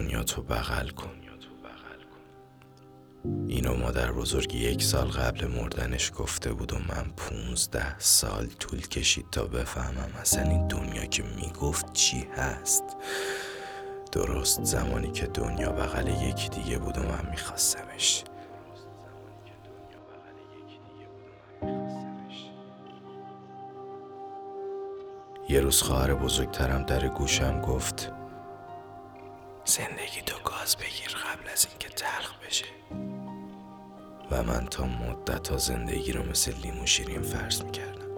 دنیا تو بغل کن. اینو مادر بزرگی یک سال قبل مردنش گفته بود و من پونزده سال طول کشید تا بفهمم اصلا این دنیا که می‌گفت چی هست. درست زمانی که دنیا بغل یکی دیگه بود و من میخواستمش. یه روز خواهر بزرگترم در گوشم گفت زندگی تو گاز بگیر قبل از اینکه تلخ بشه. و من تا مدت ها زندگی رو مثل لیمو شیرین فرض می‌کردم.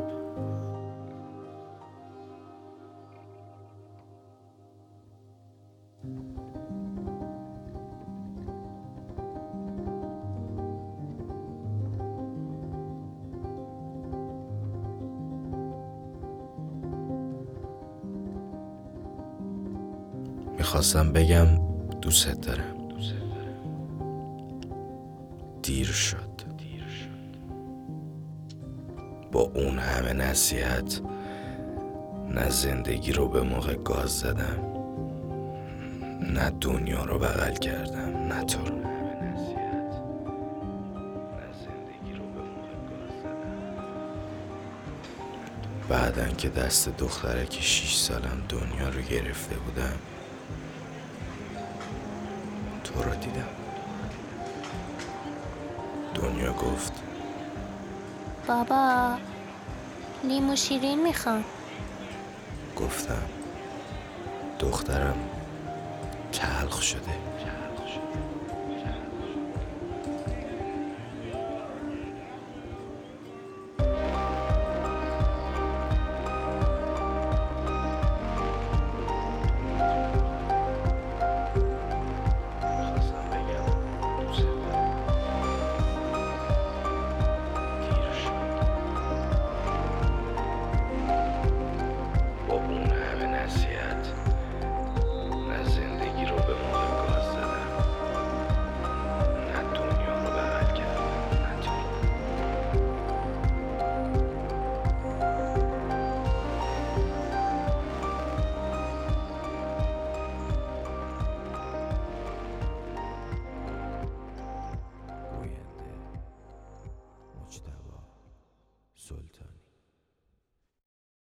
می‌خواستم بگم دوست دارم. دیر شد. با اون همه نصیحت نه زندگی رو به موقع گاز زدم نه دنیا رو بغل کردم نه تو رو. بعدن که دست دختره که شیش سالم دنیا رو گرفته بودم تو رو دیدم. دنیا گفت. بابا لیمو شیرین می‌خوام. گفتم. دخترم تلخ شده.